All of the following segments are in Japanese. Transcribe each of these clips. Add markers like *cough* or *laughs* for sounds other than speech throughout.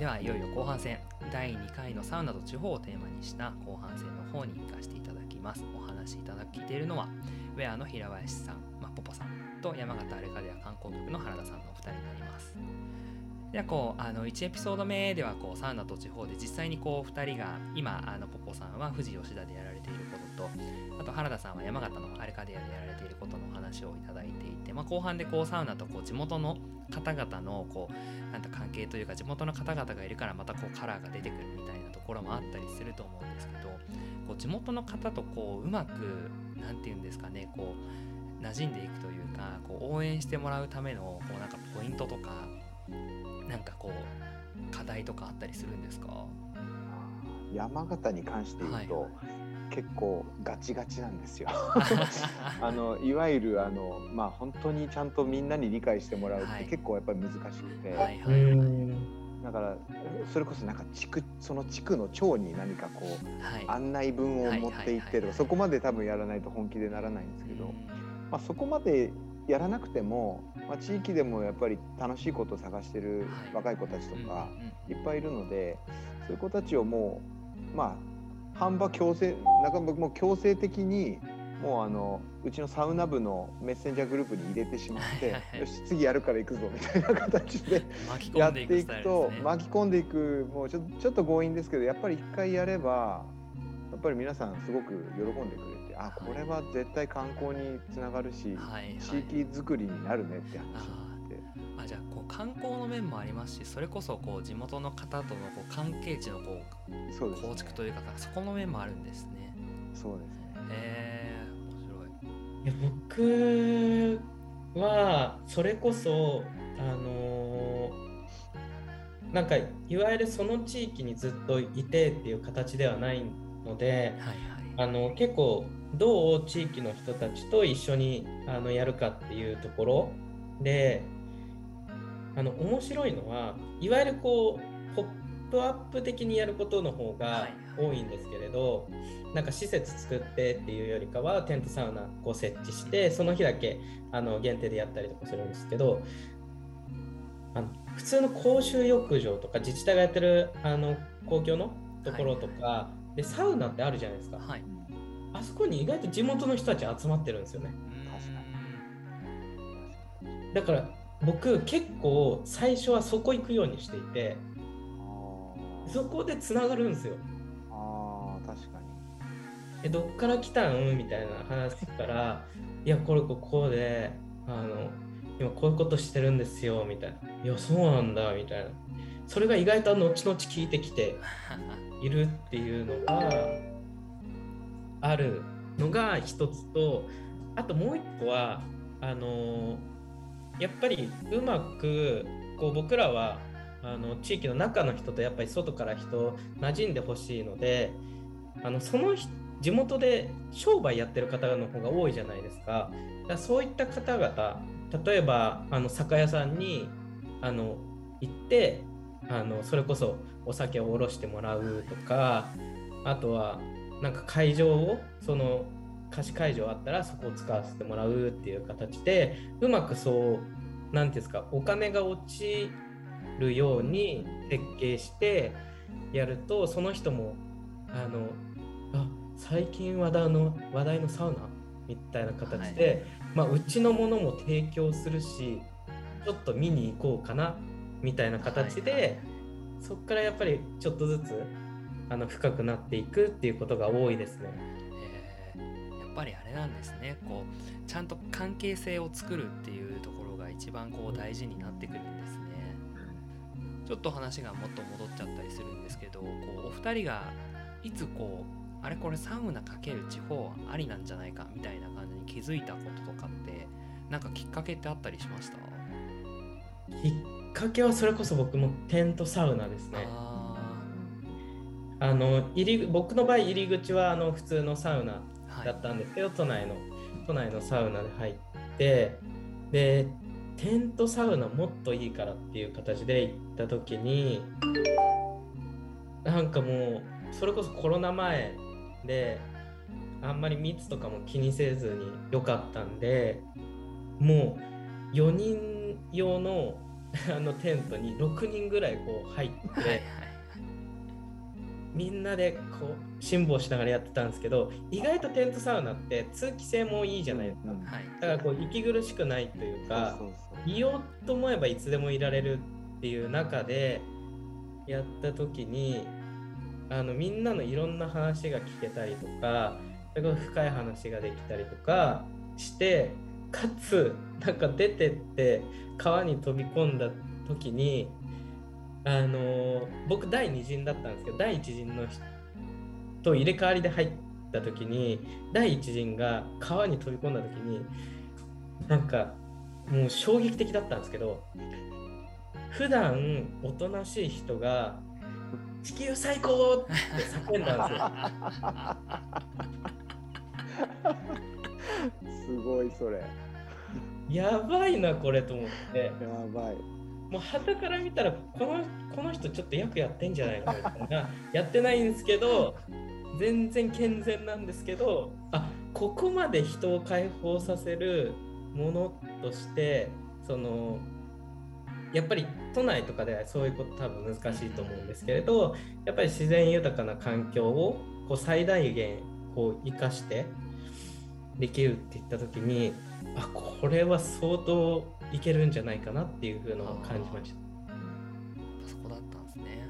ではいよいよ後半戦第2回のサウナと地方をテーマにした後半戦の方に行かせていただきます。お話しいただきているのはウェアの平林さん、まあ、ポポさんと山形アルカデア観光局の原田さんのお二人になります。ではこうあの1エピソード目ではこうサウナと地方で実際にこう2人が今あのポポさんは富士吉田でやられていることとあと原田さんは山形のアルカデアでやられていること話をいただいていて、まあ、後半でこうサウナとこう地元の方々のこうなんか関係というか地元の方々がいるからまたこうカラーが出てくるみたいなところもあったりすると思うんですけどこう地元の方とこううまく何て言うんですかねこう馴染んでいくというかこう応援してもらうためのこうなんかポイントとかなんかこう課題とかあったりするんですか？山形に関して言うと、はい結構ガチガチなんですよ。*laughs* あのいわゆるあの、まあ、本当にちゃんとみんなに理解してもらうって結構やっぱり難しくて、はいはいはい、だからそれこそなんか地区その地区の町に何かこう、はい、案内文を持っていってとかそこまで多分やらないと本気でならないんですけど、まあ、そこまでやらなくても、まあ、地域でもやっぱり楽しいことを探してる若い子たちとかいっぱいいるので、そういう子たちをもうまあ半ば強制なんか僕も強制的にもうあのうちのサウナ部のメッセンジャーグループに入れてしまってよし次やるから行くぞみたいな形でやっていくと巻き込んでいくもうちょちょっと強引ですけどやっぱり一回やればやっぱり皆さんすごく喜んでくれてあこれは絶対観光につながるし、はい地域づくりになるねって話じゃあこう観光の面もありますしそれこそこう地元の方とのこう関係値のこうそうです、ね、構築というかそこの面もあるんですね。そうですね。へえ面白い。いや僕はそれこそあのー、なんかいわゆるその地域にずっといてっていう形ではないので、はいはい、あの結構どう地域の人たちと一緒にあのやるかっていうところであの面白いのはいわゆるこうポップアップ的にやることの方が多いんですけれど、なんか施設作ってっていうよりかはテントサウナを設置してその日だけあの限定でやったりとかするんですけどあの普通の公衆浴場とか自治体がやってるあの公共のところとか、はい、でサウナってあるじゃないですか、はい、あそこに意外と地元の人たち集まってるんですよね。だから僕結構最初はそこ行くようにしていてそこでつながるんですよ。あ確かに。えどっから来たん？みたいな話からいやこれここであの今こういうことしてるんですよみたいな。いやそうなんだみたいな。それが意外と後々聞いてきて *laughs* いるっていうのがあるのが一つとあともう一個はあのやっぱりうまくこう僕らはあの地域の中の人とやっぱり外から人馴染んでほしいのであのその地元で商売やってる方の方が多いじゃないですか。だそういった方々例えばあの酒屋さんにあの行ってあのそれこそお酒をおろしてもらうとかあとはなんか会場をその貸し会場あったらそこを使わせてもらうっていう形でうまくそう何て言うんですかお金が落ちるように設計してやるとその人もあのあ最近話題の話題のサウナみたいな形で、はい、まあ、うちのものも提供するしちょっと見に行こうかなみたいな形で、はいはい、そこからやっぱりちょっとずつあの深くなっていくっていうことが多いですね。っぱりあれなんですねこうちゃんと関係性を作るっていうところが一番こう大事になってくるんですね。ちょっと話がもっと戻っちゃったりするんですけどこうお二人がいつこうあれこれサウナかける地方ありなんじゃないかみたいな感じに気づいたこととかってなんかきっかけってあったりしました？きっかけはそれこそ僕もテントサウナですね。あの入り僕の場合入り口はあの普通のサウナだったんですけど、はい、都内の都内のサウナで入ってでテントサウナもっといいからっていう形で行った時になんかもうそれこそコロナ前であんまり密とかも気にせずに良かったんでもう4人用のあのテントに6人ぐらいこう入って、はいはい、みんなでこう辛抱しながらやってたんですけど意外とテントサウナって通気性もいいじゃないですか、うんだからこう息苦しくないというかいようと思えばいつでもいられるっていう中でやった時にあのみんなのいろんな話が聞けたりとか深い話ができたりとかしてかつなんか出てって川に飛び込んだ時にあのー、僕第2陣だったんですけど第1陣の人と入れ替わりで入った時に第1陣が川に飛び込んだ時になんかもう衝撃的だったんですけど普段おとなしい人が「地球最高!」って叫んだんですよ。*laughs* すごいそれ。やばいなこれと思って。やばい。もう旗から見たらこのこの人ちょっと役やってんじゃないかみたいなやってないんですけど全然健全なんですけどあここまで人を解放させるものとしてそのやっぱり都内とかではそういうこと多分難しいと思うんですけれどやっぱり自然豊かな環境をこう最大限こう生かしてできるって言った時にあこれは相当いけるんじゃないかなっていうふうのを感じました。そこだったんですね。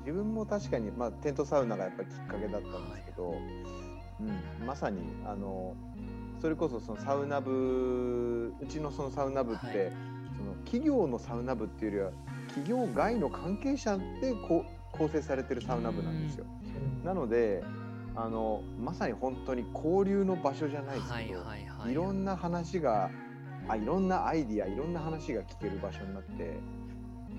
自分も確かに、まあ、テントサウナがやっぱりきっかけだったんですけど、はい、うん、まさにあのそれこそそのサウナ部うちのそのサウナ部って、はい、その企業のサウナ部っていうよりは企業外の関係者でこ構成されてるサウナ部なんですよ。なのであのまさに本当に交流の場所じゃないですけど、はいはいはい、い。ろんな話があいろんなアイディアいろんな話が聞ける場所になって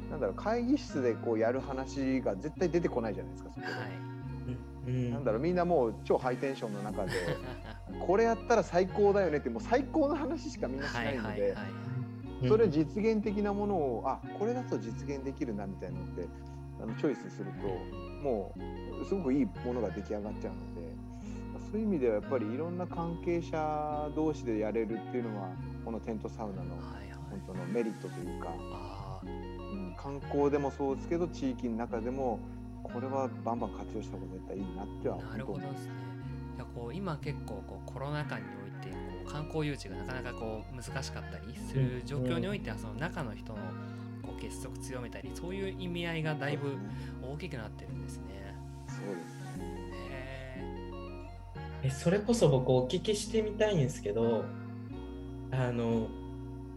なんだろう会議室でこうやる話が絶対出てこないじゃないですかそこで。はい。なんだろうみんなもう超ハイテンションの中で *laughs* これやったら最高だよねってもう最高の話しかみんなしないのでそれ実現的なものをあこれだと実現できるなみたいなのってあのチョイスするともうすごくいいものが出来上がっちゃうのでそういう意味ではやっぱりいろんな関係者同士でやれるっていうのはこのテントサウナの本当のメリットというか、うん、観光でもそうですけど地域の中でもこれはバンバン活用した方が絶対いいなってはなるほどですね。こう今結構こうコロナ禍においてこう観光誘致がなかなかこう難しかったりする状況においてはその中の人の結束強めたりそういう意味合いがだいぶ大きくなってるんですね。そうですね。えそれこそ僕お聞きしてみたいんですけどあの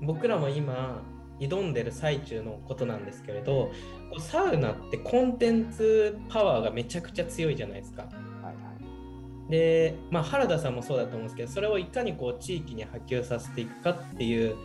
僕らも今挑んでる最中のことなんですけれどサウナってコンテンツパワーがめちゃくちゃ強いじゃないですか。はいはい、で、まあ、原田さんもそうだと思うんですけどそれをいかにこう地域に波及させていくかっていう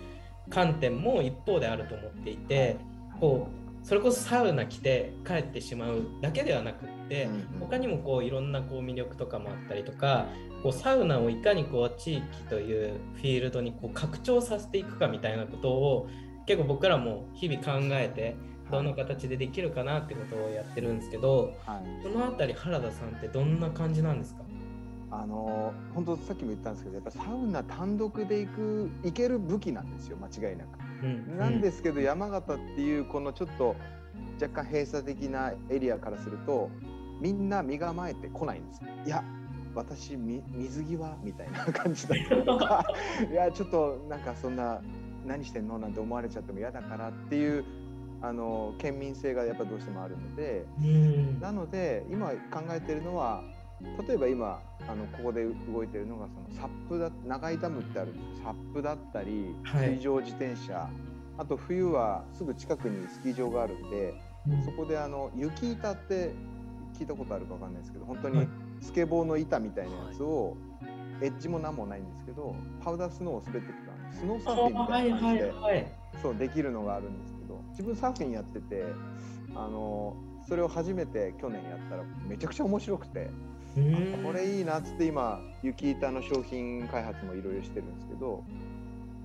観点も一方であると思っていて、こうそれこそサウナ来て帰ってしまうだけではなくって他にもこういろんなこう魅力とかもあったりとかこうサウナをいかにこう地域というフィールドにこう拡張させていくかみたいなことを結構僕らも日々考えてどの形でできるかなってことをやってるんですけど、はい、その辺り原田さんってどんな感じなんですか？あの本当さっきも言ったんですけどやっぱサウナ単独で行く行ける武器なんですよ間違いなく。うん、なんですけど、山形っていうこのちょっと若干閉鎖的なエリアからするとみんな身構えてこないんです。よ。いや私水際みたいな感じだった。りとかいやちょっとなんかそんな何してんのなんて思われちゃっても嫌だからっていうあの県民性がやっぱどうしてもあるので、なので今考えてるのは例えば今あのここで動いてるのがそのサップだ長井ダムってある。サップだったり水上自転車、はい、あと冬はすぐ近くにスキー場があるんで、うん、そこであの雪板って聞いたことあるか分かんないですけど本当にスケボーの板みたいなやつを、エッジも何もないんですけどパウダースノーを滑っていくかスノーサーフィンみたいな感じで、そうできるのがあるんですけど自分サーフィンやっててあのそれを初めて去年やったらめちゃくちゃ面白くて。これいいなっつって今雪板の商品開発もいろいろしてるんですけど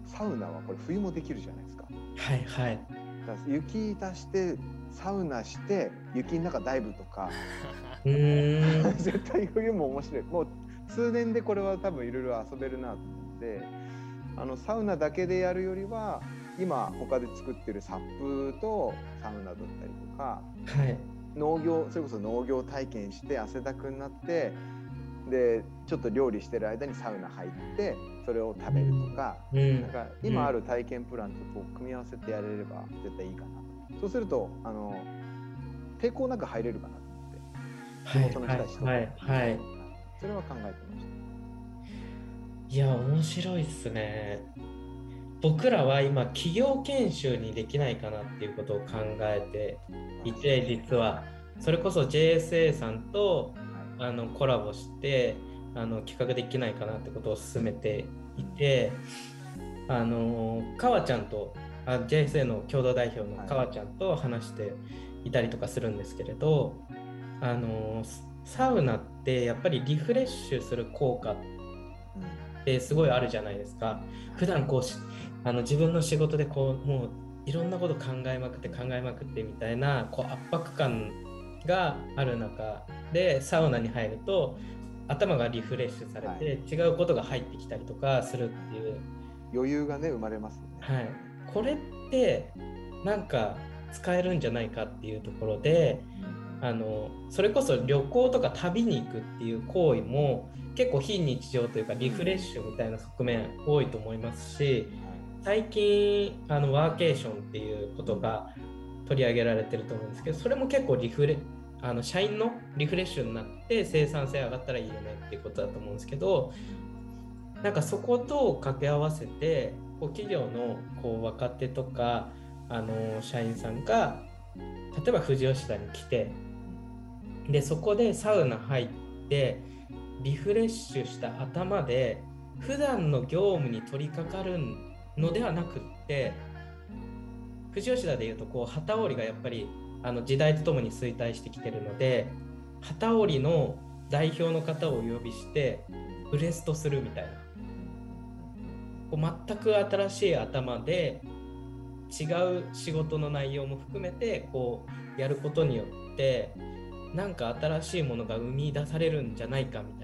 サウナはこれ冬もできるじゃないですか。はいはい。だ雪板してサウナして雪の中ダイブとか。*laughs* *laughs* 絶対冬も面白い。もう数年でこれは多分いろいろ遊べるなと思って。あのサウナだけでやるよりは今他で作ってるサップとサウナだったりとか、はい、農業それこそ農業体験して汗だくになってでちょっと料理してる間にサウナ入ってそれを食べるとか,、なんか今ある体験プランとこう組み合わせてやれれば絶対いいかなそうするとあの抵抗なく入れるかなと思って地元の人たちと、はいはい、それは考えてました。いや面白いっすね僕らは今企業研修にできないかなっていうことを考えていて実は。それこそ JSA さんとあのコラボしてあの企画できないかなってことを進めていてあの川ちゃんとあ JSA の共同代表の川ちゃんと話していたりとかするんですけれどあのサウナってやっぱりリフレッシュする効果ってすごいあるじゃないですか。普段こうあの自分の仕事でこうもういろんなこと考えまくって考えまくってみたいなこう圧迫感がある中でサウナに入ると頭がリフレッシュされて、違うことが入ってきたりとかするっていう。余裕がね生まれますね、はい、これってなんか使えるんじゃないかっていうところであのそれこそ旅行とか旅に行くっていう行為も結構非日常というかリフレッシュみたいな側面多いと思いますし最近あのワーケーションっていうことが取り上げられてると思うんですけどそれも結構リフレあの社員のリフレッシュになって生産性上がったらいいよねっていうことだと思うんですけどなんかそこと掛け合わせてこう企業のこう若手とかあの社員さんが例えば富士吉田に来てでそこでサウナ入ってリフレッシュした頭で普段の業務に取り掛かるんのではなくって富士吉田でいうとこう旗織りがやっぱりあの時代とともに衰退してきてるので旗織りの代表の方をお呼びしてブレストするみたいなこう全く新しい頭で違う仕事の内容も含めてこうやることによってなんか新しいものが生み出されるんじゃないかみた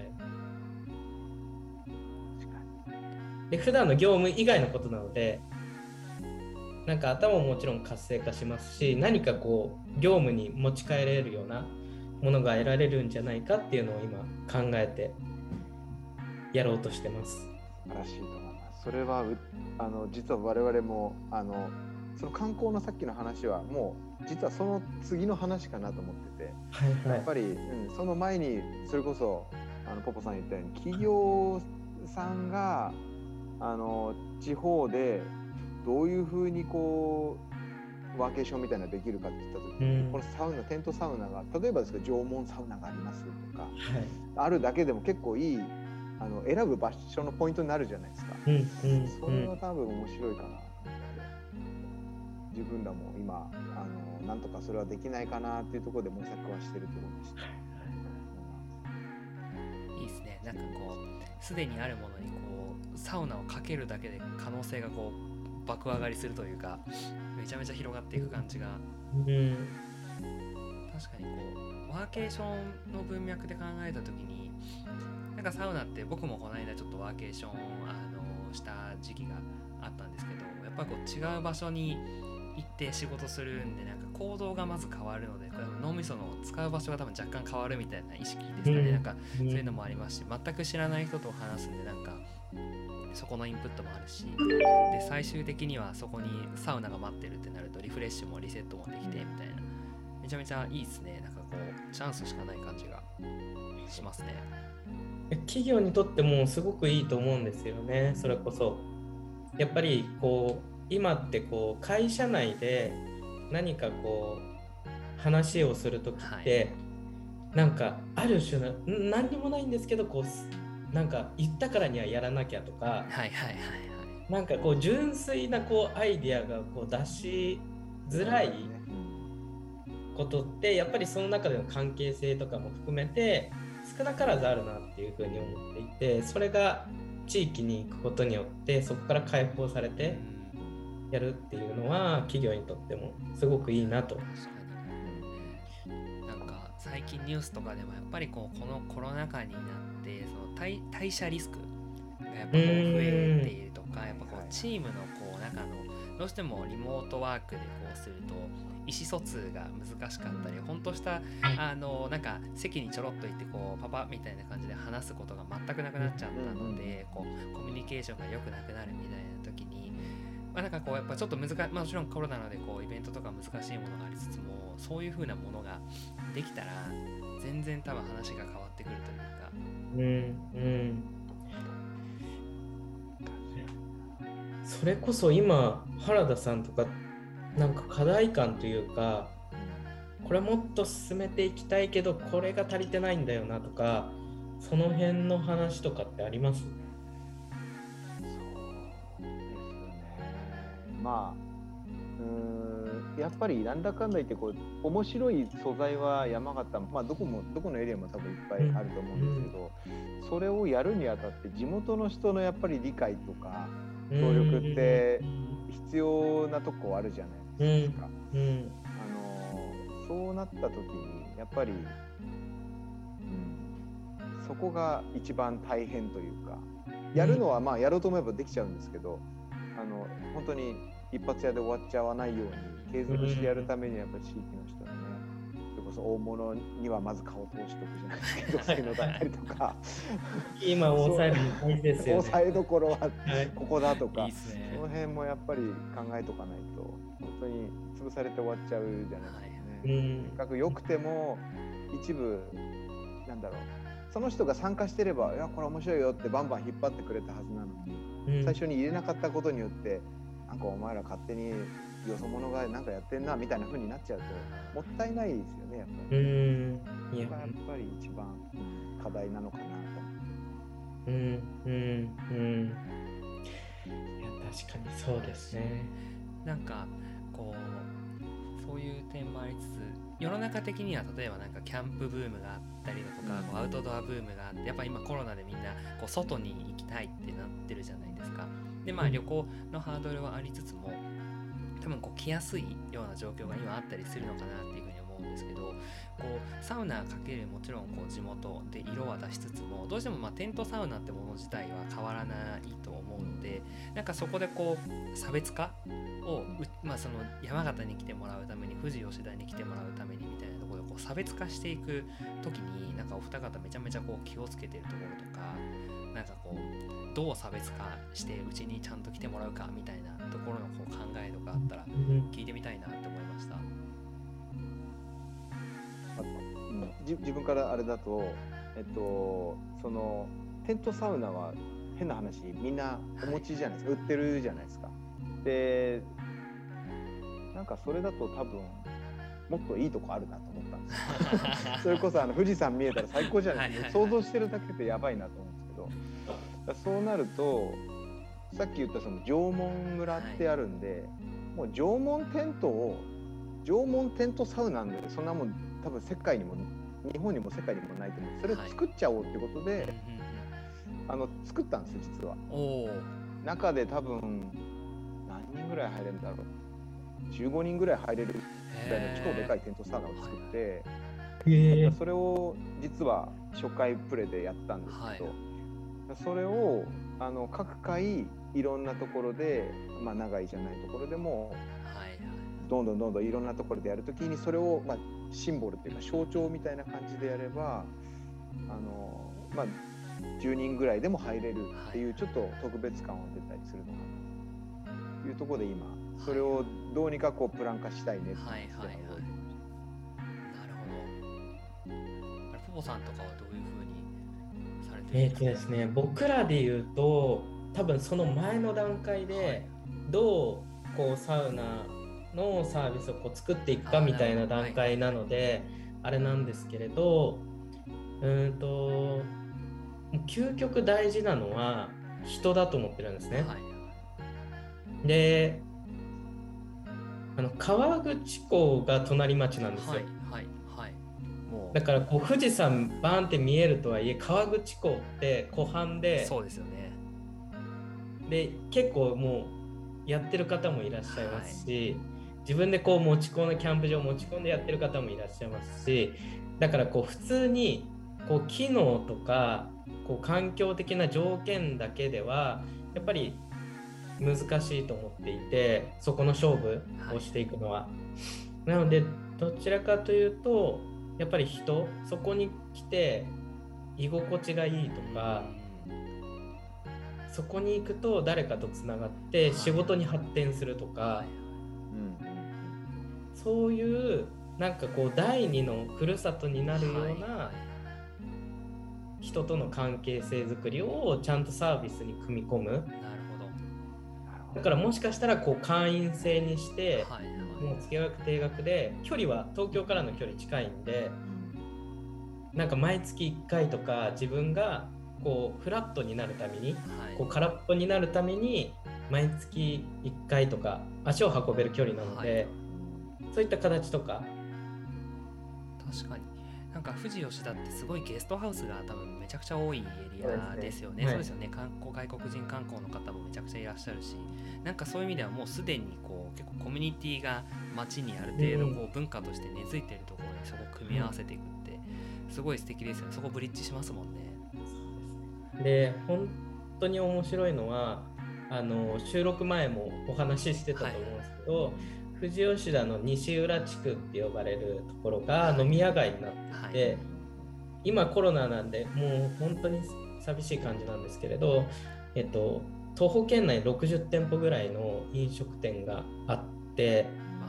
いな。で普段の業務以外のことなのでなんか頭ももちろん活性化しますし何かこう業務に持ち帰れるようなものが得られるんじゃないかっていうのを今考えてやろうとしてます。素晴らしいと思います。それはあの実は我々もあのその観光のさっきの話はもう実はその次の話かなと思ってて、はいはい、やっぱり、うん、その前にそれこそあのポポさん言ったように企業さんがあの地方でどういうふうにこうワーケーションみたいなのできるかって言った時に、うん、このサウナテントサウナが例えばですけど縄文サウナがありますとか、はい、あるだけでも結構いいあの選ぶ場所のポイントになるじゃないですか、うんうん、それは多分面白いかな自分らも今あのなんとかそれはできないかなっていうところで模索はしてるところでした。いい。ですね。なんかこうすでにあるものにこうサウナをかけるだけで可能性がこう爆上がりするというかめちゃめちゃ広がっていく感じが、うん、確かにこうワーケーションの文脈で考えた時になんかサウナって僕もこの間ちょっとワーケーションあのした時期があったんですけどやっぱこう違う場所に行って仕事するんでなんか行動がまず変わるのでこれ脳みその使う場所が多分若干変わるみたいな意識ですかね、うん、なんかそういうのもありますし全く知らない人と話すんでなんかそこのインプットもあるしで最終的にはそこにサウナが待ってるってなるとリフレッシュもリセットもできてみたいな。めちゃめちゃいいですね。なんかこうチャンスしかない感じがしますね。企業にとってもすごくいいと思うんですよね。それこそ。やっぱりこう今ってこう会社内で何かこう話をする時って、はい、なんかある種な何にもないんですけどこうなんか言ったからにはやらなきゃとか、はいはいはいはい、なんかこう純粋なこうアイディアがこう出しづらいことってやっぱりその中での関係性とかも含めて少なからずあるなっていうふうに思っていてそれが地域に行くことによってそこから解放されてやるっていうのは企業にとってもすごくいいなと。なんか最近ニュースとかでもやっぱりこうこのコロナ禍になってその代代謝リスクがやっぱこう増えているとかやっぱこうチームのこう中のどうしてもリモートワークでこうすると意思疎通が難しかったりほんとしたあのなんか席にちょろっと行ってこうパパみたいな感じで話すことが全くなくなっちゃったのでこうコミュニケーションが良くなくなるみたいな時に、まあ、なんかこうやっぱちょっと難しい、まあ、もちろんコロナなのでこうイベントとか難しいものがありつつもそういう風なものができたら全然多分話が変わってくるというか。うんうん。それこそ今原田さんとかなんか課題感というかこれもっと進めていきたいけどこれが足りてないんだよなとかその辺の話とかってあります？そうですね。まあうん。やっぱりなんだかんだ言ってこう面白い素材は山形、まあ、どこもどこのエリアも多分いっぱいあると思うんですけど、それをやるにあたって地元の人のやっぱり理解とか協力って必要なとこあるじゃないですか。うん。うん。あのそうなった時にやっぱり、うん、そこが一番大変というかやるのはまあやろうと思えばできちゃうんですけどあの本当に一発屋で終わっちゃわないように継続してやるためにやっぱり地域の人にねそれこそ大物にはまず顔を通しておくじゃないですけどそういうのだったりとか今抑えるの大事ですよね。抑えどころははいここだとかいいねその辺もやっぱり考えとかないと本当に潰されて終わっちゃうじゃないですかね。うんとにかく良くても一部なんだろうその人が参加してれば「いやこれ面白いよ」ってバンバン引っ張ってくれたはずなのにうん最初に入れなかったことによってなんかお前ら勝手によそ者がなんかやってんなみたいな風になっちゃうともったいないですよねやっぱうり。んいやそこがやっぱり一番うん課題なのかなと。うんうんうんいや確かにそうですね。なんかこうそういう点もありつつ世の中的には例えばなんかキャンプブームがあったりだとか、うんこうアウトドアブームがあってやっぱ今コロナでみんなこう外に行きたいってなってるじゃないですか。でまあ旅行のハードルはありつつも多分こう来やすいような状況が今あったりするのかなっていうふうに思うんですけどこうサウナかけるもちろんこう地元で色は出しつつもどうしてもまあテントサウナってもの自体は変わらないと思うのでなんかそこでこう差別化を、まあ、その山形に来てもらうために富士吉田に来てもらうためにみたいなところでこう差別化していく時になんかお二方めちゃめちゃこう気をつけてるところとかなんかこうどう差別化してうちにちゃんと来てもらうかみたいなところのこう考えとかあったらうん聞いてみたいなって思いました。うんじ自分からあれだと、えっと、そのテントサウナは変な話みんなお持ちじゃないですか、売ってるじゃないですか。でなんかそれだと多分もっといいとこあるなと思ったんですよ。*laughs* それこそあの富士山見えたら最高じゃないですか。はいはいはい想像してるだけでやばいなと思うんですけどだからそうなるとさっき言ったその縄文村ってあるんで、もう縄文テントを縄文テントサウナなんでそんなもん多分世界にも日本にも世界にもないと思う。それを作っちゃおうってことで、あの作ったんですよ実は。中で多分何人ぐらい入れるんだろう。15人ぐらい入れるぐらいの超でかいテントサウナを作って、それを実は初回プレでやったんですけど、それをあの各回いろんなところで、まあ、長いじゃないところでもはいはい。どんどんどんどんいろんなところでやるときにそれを、まあ、シンボルっていうか象徴みたいな感じでやればあの、まあ、10人ぐらいでも入れるっていうちょっと特別感は出たりするのかなというところで今それをどうにかこうプラン化したいねってはいはいはい。動いてなるほど。さんとかはどういうふうえっ、るんですかとですね僕らで言うと多分その前の段階でどうこうサウナのサービスをこう作っていくかみたいな段階なのであれなんですけれどうーんと究極大事なのは人だと思ってるんですね。であの川口湖が隣町なんですよ。はいだからこう富士山バーンって見えるとはいえ川口湖って湖畔でそうですよね。で結構もうやってる方もいらっしゃいますし、自分でこう持ち込んでキャンプ場持ち込んでやってる方もいらっしゃいますしだからこう普通にこう機能とかこう環境的な条件だけではやっぱり難しいと思っていてそこの勝負をしていくのは。はい、なのでどちらかというとやっぱり人そこに来て居心地がいいとか、そこに行くと誰かとつながって仕事に発展するとか、そういうなんかこう第二のふるさとになるような人との関係性づくりをちゃんとサービスに組み込む。だからもしかしたらこう会員制にして、はいはい、もう月額定額で距離は東京からの距離近いんでなんか毎月1回とか自分がこうフラットになるために、はい、こう空っぽになるために毎月1回とか足を運べる距離なので、はい、そういった形とか。確かになんか富士吉田ってすごいゲストハウスが多分めちゃくちゃ多いエリアですよね。そうですよね。観光外国人観光の方もめちゃくちゃいらっしゃるし、なんかそういう意味ではもうすでにこう結構コミュニティが街にある程度こう文化として根付いてるところにそこを組み合わせていくってすごい素敵ですよね。そこブリッジしますもんね。で本当に面白いのはあの収録前もお話ししてたと思うんですけど、はい、富士吉田の西浦地区って呼ばれるところが飲み屋街になっていて、はい、今コロナなんでもう本当に寂しい感じなんですけれど、えっと、徒歩圏内60店舗ぐらいの飲食店があって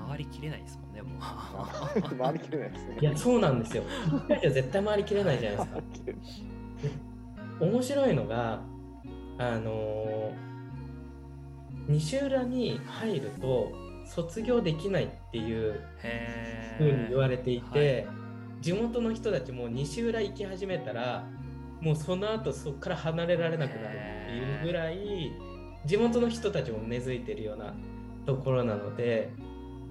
回りきれないですもんねもう。*laughs* 回りきれないですね。いやそうなんですよ。絶対回りきれないじゃないですか。面白いのがあの西浦に入ると卒業できないっていうふうに言われていて、はい、地元の人たちも西浦行き始めたらもうその後そこから離れられなくなるっていうぐらい地元の人たちも根付いてるようなところなので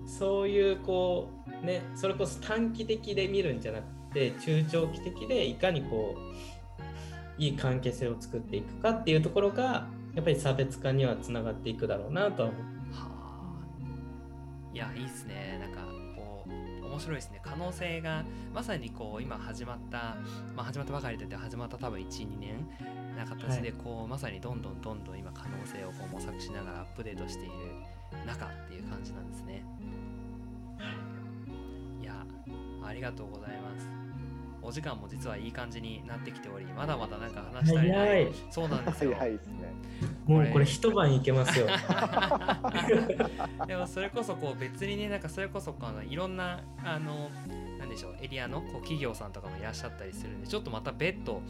そういうこうねそれこそ短期的で見るんじゃなくて中長期的でいかにこういい関係性を作っていくかっていうところがやっぱり差別化にはつながっていくだろうなとは思う。はあ、いやいいですねなんかこう面白いですね可能性がまさにこう今始まった、まあ、始まったばかりで始まった多分12年な形でこう、はい、まさにどんどんどんどん今可能性をこう模索しながらアップデートしている中っていう感じなんですね。いやありがとうございます。お時間も実はいい感じになってきておりまだまだなんか話したりないそうなんですよ。早いですね。もうこれ一晩いけますよ。*laughs* *laughs* でもそれこそこう別にねなんかそれこそこのいろんなあのなんでしょうエリアのこう企業さんとかもいらっしゃったりするんでちょっとまた別途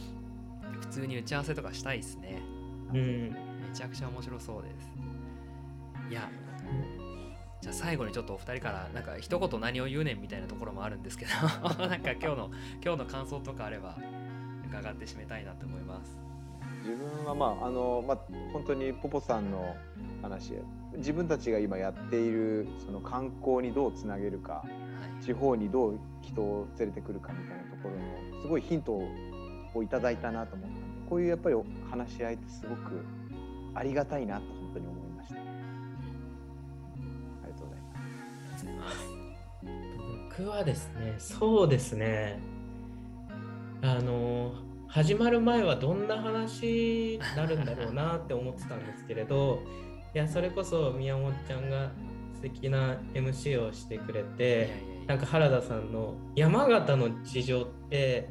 普通に打ち合わせとかしたいですね。うん。めちゃくちゃ面白そうです。いやじゃあ最後にちょっとお二人からなんか一言何を言うねんみたいなところもあるんですけど *laughs* なんか今日の今日の感想とかあれば伺って締めたいなと思います。自分はまああのまあ本当にポポさんの話自分たちが今やっているその観光にどうつなげるか、はい、地方にどう人を連れてくるかみたいなところのすごいヒントをいただいたなと思ったこういうやっぱり話し合いってすごくありがたいなと僕はですね、そうですね。あの、始まる前はどんな話になるんだろうなって思ってたんですけれど、いや、それこそ宮本ちゃんが素敵な MC をしてくれて、なんか原田さんの山形の事情って、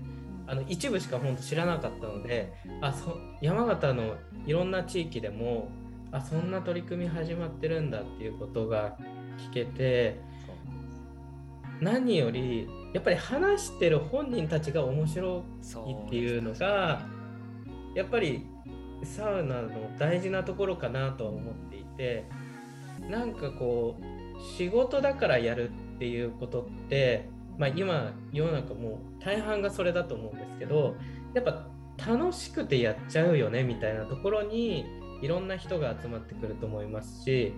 あの一部しか本当知らなかったのであそ山形のいろんな地域でもあそんな取り組み始まってるんだっていうことが聞けて何よりやっぱり話してる本人たちが面白いっていうのがやっぱりサウナの大事なところかなとは思っていてなんかこう仕事だからやるっていうことって、まあ、今世の中もう大半がそれだと思うんですけどやっぱ楽しくてやっちゃうよねみたいなところにいろんな人が集まってくると思いますし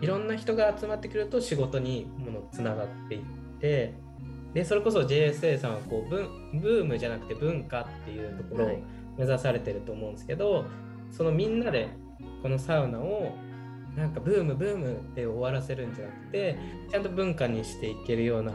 いろんな人が集まってくると仕事にものつながっていってでそれこそ JSA さんはこうブブームじゃなくて文化っていうところを目指されてると思うんですけど、はい、そのみんなでこのサウナをなんかブームブームで終わらせるんじゃなくてちゃんと文化にしていけるような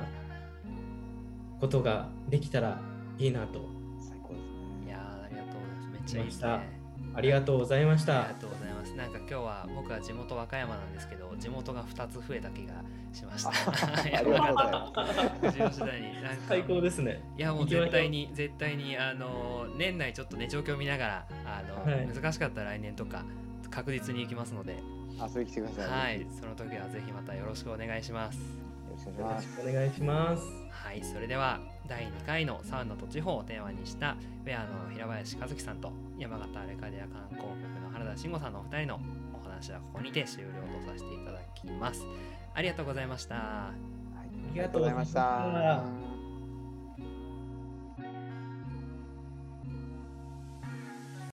ことができたらいいなと。最高ですね。いやありがとうございます。めっちゃいいですねありがとうございました。ありがとうございます。なんか今日は僕は地元和歌山なんですけど地元が2つ増えた気がしました。あ *laughs* りがとうございます。富士吉田に。なんか最高ですね。いやもう絶対に絶対にあの年内ちょっとね状況見ながらあの、はい。難しかったら来年とか確実に行きますので、遊びに来てください。はい。よその時はぜひまたよろしくお願いしますよろしくお願いします。はいそれでは第2回のサウナと地方をテーマにしたウェアの平林和樹さんと山形アレカデア観光局の原田慎吾さんのお二人のお話はここにて終了とさせていただきますありがとうございましたはいありがとうございましたありがとうございました。